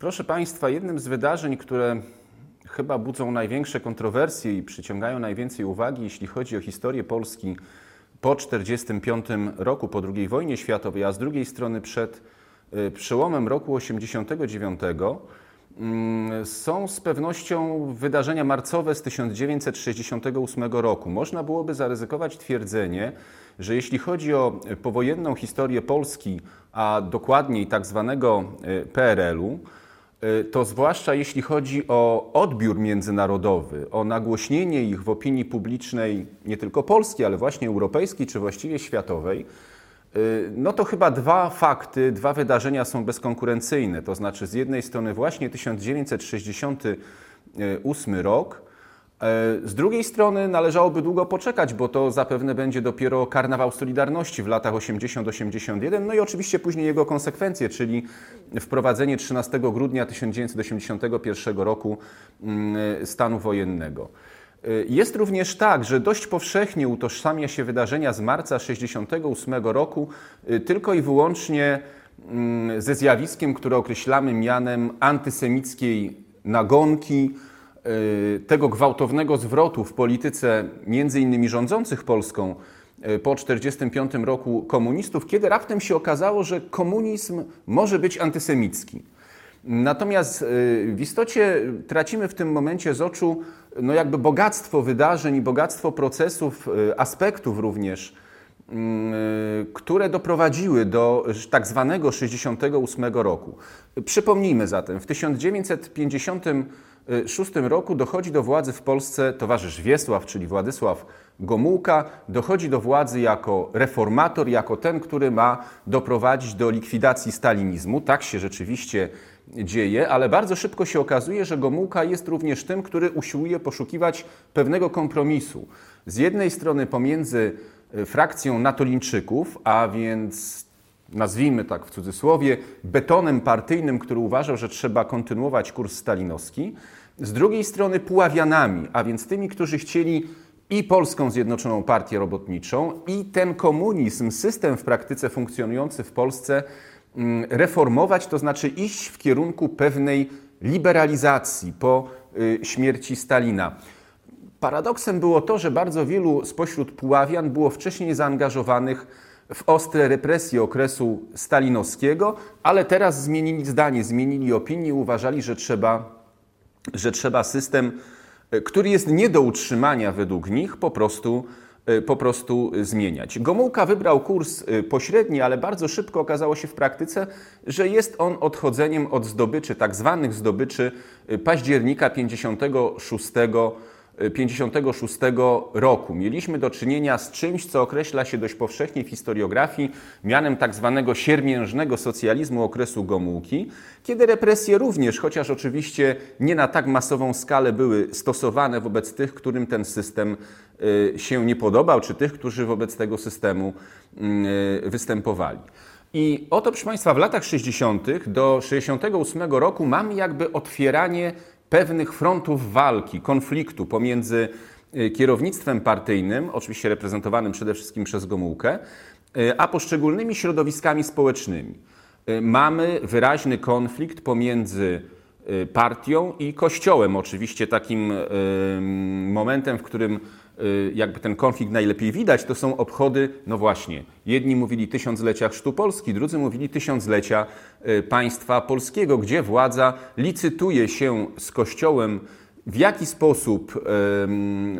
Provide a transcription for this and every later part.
Proszę Państwa, jednym z wydarzeń, które chyba budzą największe kontrowersje i przyciągają najwięcej uwagi, jeśli chodzi o historię Polski po 1945 roku, po II wojnie światowej, a z drugiej strony przed y, przełomem roku 89, mm, są z pewnością wydarzenia marcowe z 1968 roku. Można byłoby zaryzykować twierdzenie, że jeśli chodzi o powojenną historię Polski, a dokładniej tak zwanego y, PRL-u, to zwłaszcza jeśli chodzi o odbiór międzynarodowy, o nagłośnienie ich w opinii publicznej nie tylko polskiej, ale właśnie europejskiej czy właściwie światowej, y, no to chyba dwa fakty, dwa wydarzenia są bezkonkurencyjne. To znaczy, z jednej strony, właśnie 1968 rok, E, z drugiej strony należałoby długo poczekać, bo to zapewne będzie dopiero karnawał Solidarności w latach 80-81, no i oczywiście później jego konsekwencje, czyli wprowadzenie 13 grudnia 1981 roku mm, stanu wojennego. E, jest również tak, że dość powszechnie utożsamia się wydarzenia z marca 1968 roku e, tylko i wyłącznie mm, ze zjawiskiem, które określamy mianem antysemickiej nagonki, tego gwałtownego zwrotu w polityce między innymi rządzących Polską y, po 1945 roku komunistów, kiedy raptem się okazało, że komunizm może być antysemicki. Natomiast y, w istocie tracimy w tym momencie z oczu no jakby bogactwo wydarzeń i bogactwo procesów, aspektów również, które doprowadziły do tak zwanego 68 roku. Przypomnijmy zatem, w 1950 1906 roku dochodzi do władzy w Polsce towarzysz Wiesław, czyli Władysław Gomułka, dochodzi do władzy jako reformator, jako ten, który ma doprowadzić do likwidacji stalinizmu. Tak się rzeczywiście dzieje, ale bardzo szybko się okazuje, że Gomułka jest również tym, który usiłuje poszukiwać pewnego kompromisu. Z jednej strony pomiędzy e, frakcją natolińczyków, a więc nazwijmy tak w cudzysłowie, betonem partyjnym, który uważał, że trzeba kontynuować kurs stalinowski, z drugiej strony Puławianami, a więc tymi, którzy chcieli i Polską Zjednoczoną Partię Robotniczą, i ten komunizm, system w praktyce funkcjonujący w Polsce mm, reformować, to znaczy iść w kierunku pewnej liberalizacji po y, śmierci Stalina. Paradoksem było to, że bardzo wielu spośród Puławian było wcześniej zaangażowanych w ostre represje okresu stalinowskiego, ale teraz zmienili zdanie, zmienili opinię uważali, że trzeba że trzeba system, e, który jest nie do utrzymania według nich, po prostu, e, po prostu zmieniać. Gomułka wybrał kurs e, pośredni, ale bardzo szybko okazało się w praktyce, że jest on odchodzeniem od zdobyczy, tak zwanych zdobyczy października 56 1956 roku. Mieliśmy do czynienia z czymś, co określa się dość powszechnie w historiografii mianem tak zwanego siermiężnego socjalizmu okresu Gomułki, kiedy represje również, chociaż oczywiście nie na tak masową skalę były stosowane wobec tych, którym ten system y, się nie podobał, czy tych, którzy wobec tego systemu y, występowali. I oto, proszę Państwa, w latach 60. do 68 roku mamy jakby otwieranie pewnych frontów walki, konfliktu pomiędzy y, kierownictwem partyjnym, oczywiście reprezentowanym przede wszystkim przez Gomułkę, y, a poszczególnymi środowiskami społecznymi. Y, mamy wyraźny konflikt pomiędzy partią i kościołem, oczywiście takim momentem, w którym jakby ten konflikt najlepiej widać, to są obchody, no właśnie, jedni mówili tysiąclecia chrztu Polski, drudzy mówili tysiąclecia y, państwa polskiego, gdzie władza licytuje się z Kościołem, w jaki sposób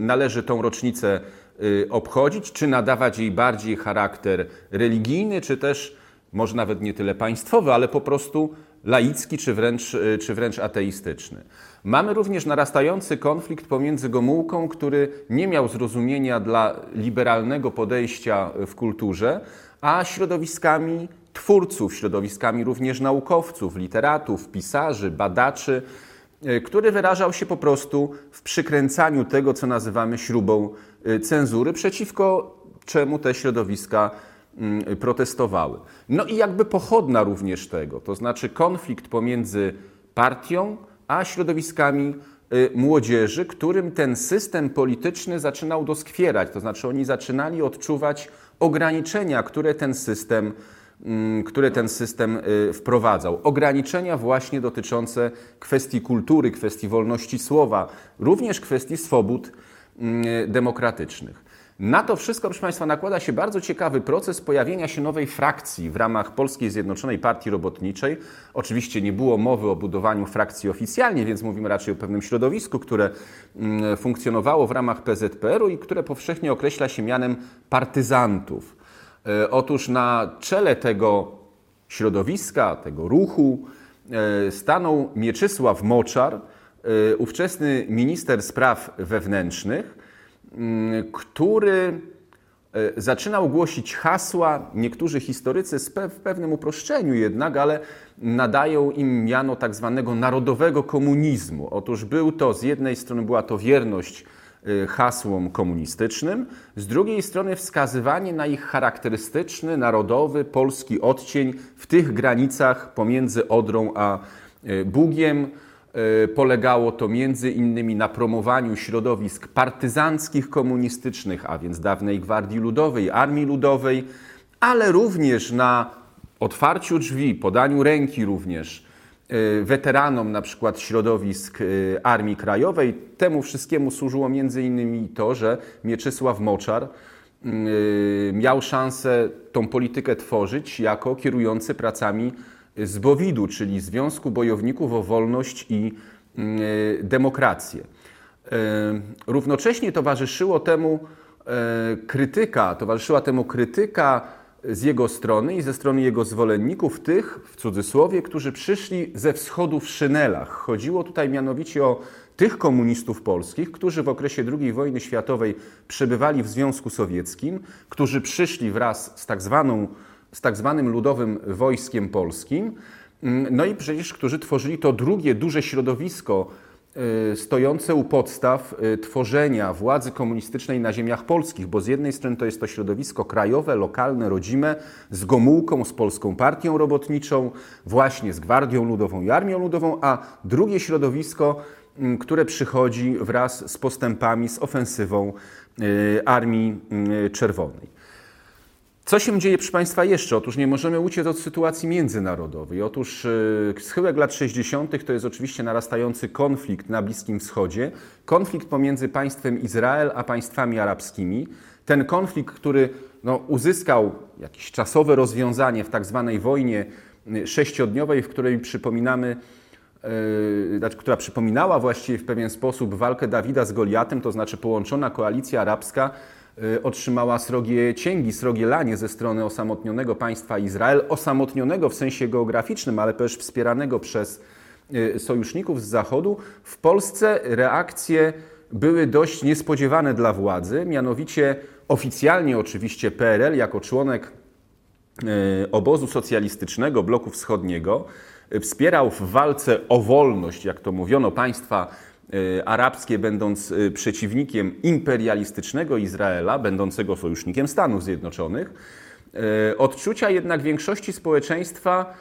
należy tą rocznicę y, obchodzić, czy nadawać jej bardziej charakter religijny, czy też może nawet nie tyle państwowy, ale po prostu laicki czy wręcz, czy wręcz ateistyczny. Mamy również narastający konflikt pomiędzy Gomułką, który nie miał zrozumienia dla liberalnego podejścia w kulturze, a środowiskami twórców, środowiskami również naukowców, literatów, pisarzy, badaczy, e, który wyrażał się po prostu w przykręcaniu tego, co nazywamy śrubą e, cenzury, przeciwko czemu te środowiska mm, protestowały. No i jakby pochodna również tego, to znaczy konflikt pomiędzy partią, a środowiskami y, młodzieży, którym ten system polityczny zaczynał doskwierać. To znaczy oni zaczynali odczuwać ograniczenia, które ten system mm, które ten system y, wprowadzał. Ograniczenia właśnie dotyczące kwestii kultury, kwestii wolności słowa, również kwestii swobód mm, demokratycznych. Na to wszystko, proszę Państwa, nakłada się bardzo ciekawy proces pojawienia się nowej frakcji w ramach Polskiej Zjednoczonej Partii Robotniczej. Oczywiście nie było mowy o budowaniu frakcji oficjalnie, więc mówimy raczej o pewnym środowisku, które mm, funkcjonowało w ramach PZPR-u i które powszechnie określa się mianem partyzantów. E, otóż na czele tego środowiska, tego ruchu e, stanął Mieczysław Moczar, e, ówczesny minister spraw wewnętrznych, który e, zaczynał głosić hasła, niektórzy historycy w pewnym uproszczeniu jednak, ale nadają im miano tak zwanego narodowego komunizmu. Otóż był to, z jednej strony była to wierność e, hasłom komunistycznym, z drugiej strony wskazywanie na ich charakterystyczny, narodowy, polski odcień w tych granicach pomiędzy Odrą a e, Bugiem, polegało to między innymi na promowaniu środowisk partyzanckich komunistycznych, a więc dawnej Gwardii Ludowej, Armii Ludowej, ale również na otwarciu drzwi, podaniu ręki również e, weteranom na przykład środowisk e, Armii Krajowej. Temu wszystkiemu służyło między innymi to, że Mieczysław Moczar miał szansę tą politykę tworzyć jako kierujący pracami z Bowidu, czyli Związku Bojowników o Wolność i mm, e, Demokrację. E, równocześnie towarzyszyło temu e, krytyka, towarzyszyła temu krytyka z jego strony i ze strony jego zwolenników, tych w cudzysłowie, którzy przyszli ze wschodu w szynelach. Chodziło tutaj mianowicie o tych komunistów polskich, którzy w okresie II wojny światowej przebywali w Związku Sowieckim, którzy przyszli wraz z tak zwaną z tak zwanym Ludowym Wojskiem Polskim, mm, no i przecież, którzy tworzyli to drugie duże środowisko y, stojące u podstaw y, tworzenia władzy komunistycznej na ziemiach polskich, bo z jednej strony to jest to środowisko krajowe, lokalne, rodzime, z Gomułką, z Polską Partią Robotniczą, właśnie z Gwardią Ludową i Armią Ludową, a drugie środowisko, mm, które przychodzi wraz z postępami, z ofensywą y, Armii Czerwonej. Co się dzieje, proszę Państwa, jeszcze? Otóż nie możemy uciec od sytuacji międzynarodowej. Otóż e, schyłek lat 60. to jest oczywiście narastający konflikt na Bliskim Wschodzie, konflikt pomiędzy państwem Izrael a państwami arabskimi. Ten konflikt, który no, uzyskał jakieś czasowe rozwiązanie w tak zwanej wojnie e, sześciodniowej, w której przypominamy, yy, która przypominała właściwie w pewien sposób walkę Dawida z Goliatem, to znaczy połączona koalicja arabska Y, otrzymała srogie cięgi, srogie lanie ze strony osamotnionego państwa Izrael, osamotnionego w sensie geograficznym, ale też wspieranego przez y, sojuszników z Zachodu. W Polsce reakcje były dość niespodziewane dla władzy, mianowicie oficjalnie oczywiście PRL jako członek y, obozu socjalistycznego bloku wschodniego wspierał w walce o wolność, jak to mówiono, państwa Y, arabskie, będąc y, przeciwnikiem imperialistycznego Izraela, będącego sojusznikiem Stanów Zjednoczonych, y, odczucia jednak większości społeczeństwa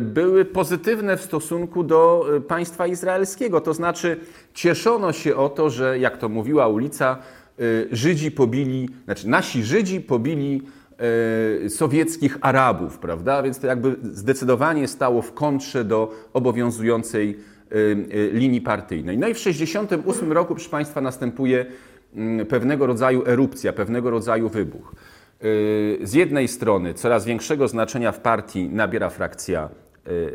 były pozytywne w stosunku do państwa izraelskiego. To znaczy, cieszono się o to, że, jak to mówiła ulica, Żydzi pobili, znaczy nasi Żydzi pobili sowieckich Arabów, prawda? Więc to jakby zdecydowanie stało w kontrze do obowiązującej linii partyjnej. No i w 1968 roku, proszę Państwa, następuje mm, pewnego rodzaju erupcja, pewnego rodzaju wybuch. Y, z jednej strony coraz większego znaczenia w partii nabiera frakcja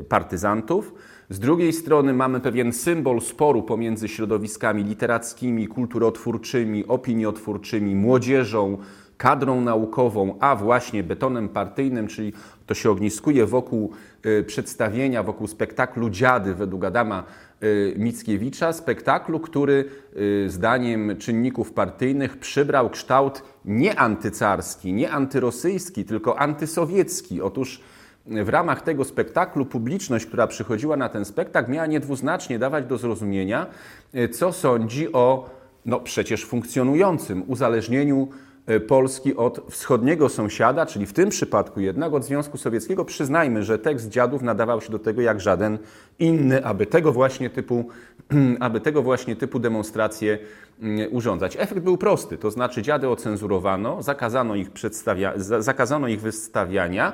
partyzantów, z drugiej strony mamy pewien symbol sporu pomiędzy środowiskami literackimi, kulturotwórczymi, opiniotwórczymi, młodzieżą, kadrą naukową, a właśnie betonem partyjnym, czyli to się ogniskuje wokół y, przedstawienia, wokół spektaklu Dziady według Adama y, Mickiewicza, spektaklu, który y, zdaniem czynników partyjnych przybrał kształt nie antycarski, nie antyrosyjski, tylko antysowiecki. Otóż w ramach tego spektaklu publiczność, która przychodziła na ten spektakl, miała niedwuznacznie dawać do zrozumienia, co sądzi o no przecież funkcjonującym uzależnieniu Polski od wschodniego sąsiada, czyli w tym przypadku jednak od Związku Sowieckiego. Przyznajmy, że tekst dziadów nadawał się do tego jak żaden inny, aby tego właśnie typu, aby tego właśnie typu demonstracje mm, urządzać. Efekt był prosty, to znaczy dziady ocenzurowano, zakazano ich, zakazano ich wystawiania,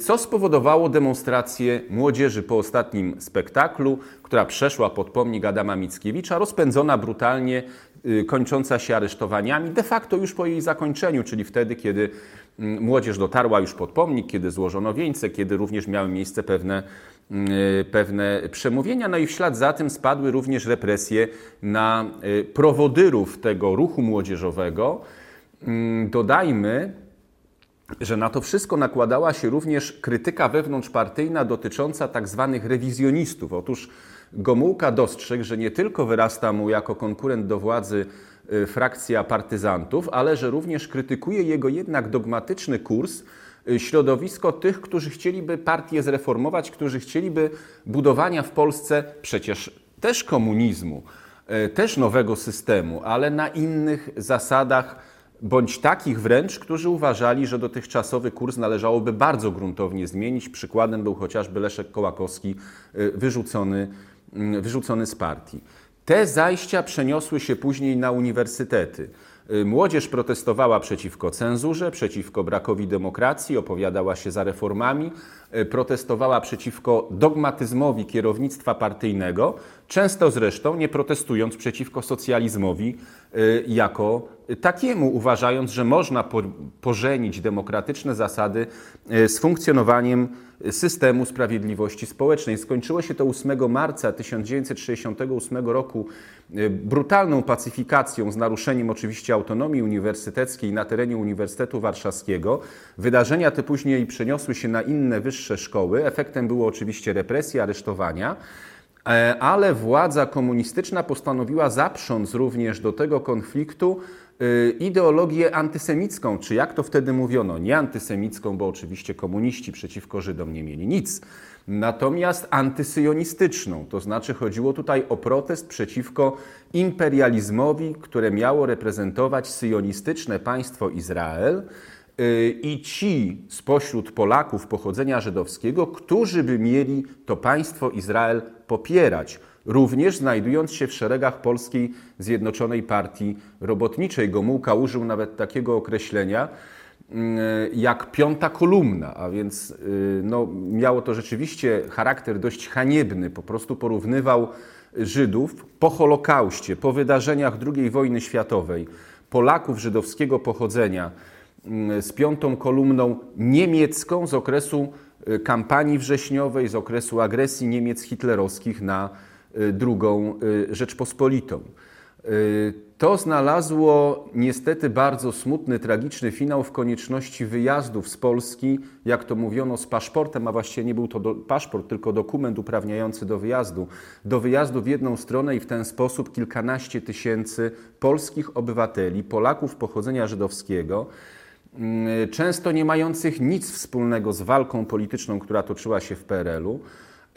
co spowodowało demonstrację młodzieży po ostatnim spektaklu, która przeszła pod pomnik Adama Mickiewicza, rozpędzona brutalnie, y, kończąca się aresztowaniami, de facto już po jej zakończeniu, czyli wtedy, kiedy mm, młodzież dotarła już pod pomnik, kiedy złożono wieńce, kiedy również miały miejsce pewne, y, pewne przemówienia. No i w ślad za tym spadły również represje na prowodyrów tego ruchu młodzieżowego. Mm, dodajmy, że na to wszystko nakładała się również krytyka wewnątrzpartyjna dotycząca tak zwanych rewizjonistów. Otóż Gomułka dostrzegł, że nie tylko wyrasta mu jako konkurent do władzy y, frakcja partyzantów, ale że również krytykuje jego jednak dogmatyczny kurs y, środowisko tych, którzy chcieliby partię zreformować, którzy chcieliby budowania w Polsce przecież też komunizmu, y, też nowego systemu, ale na innych zasadach bądź takich wręcz, którzy uważali, że dotychczasowy kurs należałoby bardzo gruntownie zmienić. Przykładem był chociażby Leszek Kołakowski, y, wyrzucony, mm, wyrzucony z partii. Te zajścia przeniosły się później na uniwersytety. Y, młodzież protestowała przeciwko cenzurze, przeciwko brakowi demokracji, opowiadała się za reformami, y, protestowała przeciwko dogmatyzmowi kierownictwa partyjnego, często zresztą nie protestując przeciwko socjalizmowi jako takiemu, uważając, że można pożenić demokratyczne zasady e, z funkcjonowaniem systemu sprawiedliwości społecznej. Skończyło się to 8 marca 1968 roku e, brutalną pacyfikacją z naruszeniem oczywiście autonomii uniwersyteckiej na terenie Uniwersytetu Warszawskiego. Wydarzenia te później przeniosły się na inne wyższe szkoły. Efektem było oczywiście represje, aresztowania. E, ale władza komunistyczna postanowiła zaprząc również do tego konfliktu Y, ideologię antysemicką, czy jak to wtedy mówiono, nie antysemicką, bo oczywiście komuniści przeciwko Żydom nie mieli nic, natomiast antysyjonistyczną, to znaczy chodziło tutaj o protest przeciwko imperializmowi, które miało reprezentować syjonistyczne państwo Izrael i ci spośród Polaków pochodzenia żydowskiego, którzy by mieli to państwo Izrael popierać również znajdując się w szeregach Polskiej Zjednoczonej Partii Robotniczej. Gomułka użył nawet takiego określenia mm, jak piąta kolumna, a więc y, no, miało to rzeczywiście charakter dość haniebny. Po prostu porównywał Żydów po Holokauście, po wydarzeniach II wojny światowej, Polaków żydowskiego pochodzenia z piątą kolumną niemiecką z okresu y, kampanii wrześniowej, z okresu agresji Niemiec hitlerowskich na Y, drugą y, Rzeczpospolitą. To znalazło niestety bardzo smutny, tragiczny finał w konieczności wyjazdów z Polski, jak to mówiono, z paszportem, a właściwie nie był to do, paszport, tylko dokument uprawniający do wyjazdu. Do wyjazdu w jedną stronę i w ten sposób kilkanaście tysięcy polskich obywateli, Polaków pochodzenia żydowskiego, często nie mających nic wspólnego z walką polityczną, która toczyła się w PRL-u,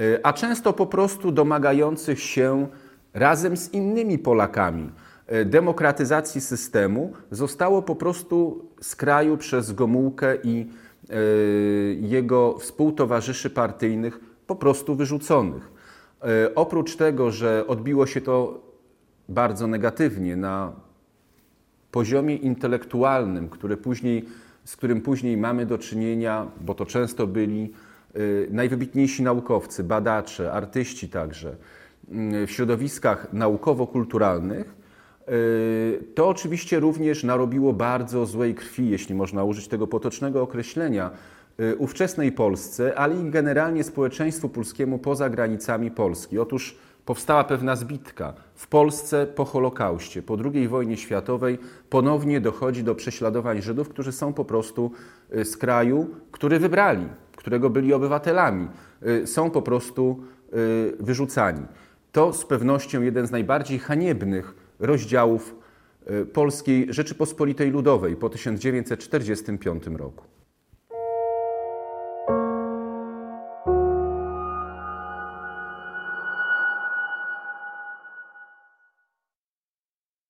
E, a często po prostu domagających się razem z innymi Polakami e, demokratyzacji systemu, zostało po prostu z kraju przez Gomułkę i e, jego współtowarzyszy partyjnych po prostu wyrzuconych. Oprócz tego, że odbiło się to bardzo negatywnie na poziomie intelektualnym, później, z którym później mamy do czynienia, bo to często byli Y, najwybitniejsi naukowcy, badacze, artyści także y, w środowiskach naukowo-kulturalnych, y, to oczywiście również narobiło bardzo złej krwi, jeśli można użyć tego potocznego określenia, ówczesnej Polsce, ale i generalnie społeczeństwu polskiemu poza granicami Polski. Otóż powstała pewna zbitka. W Polsce po Holokauście, po II wojnie światowej ponownie dochodzi do prześladowań Żydów, którzy są po prostu z kraju, który wybrali, którego byli obywatelami, y, są po prostu y, wyrzucani. To z pewnością jeden z najbardziej haniebnych rozdziałów y, Polskiej Rzeczypospolitej Ludowej po 1945 roku.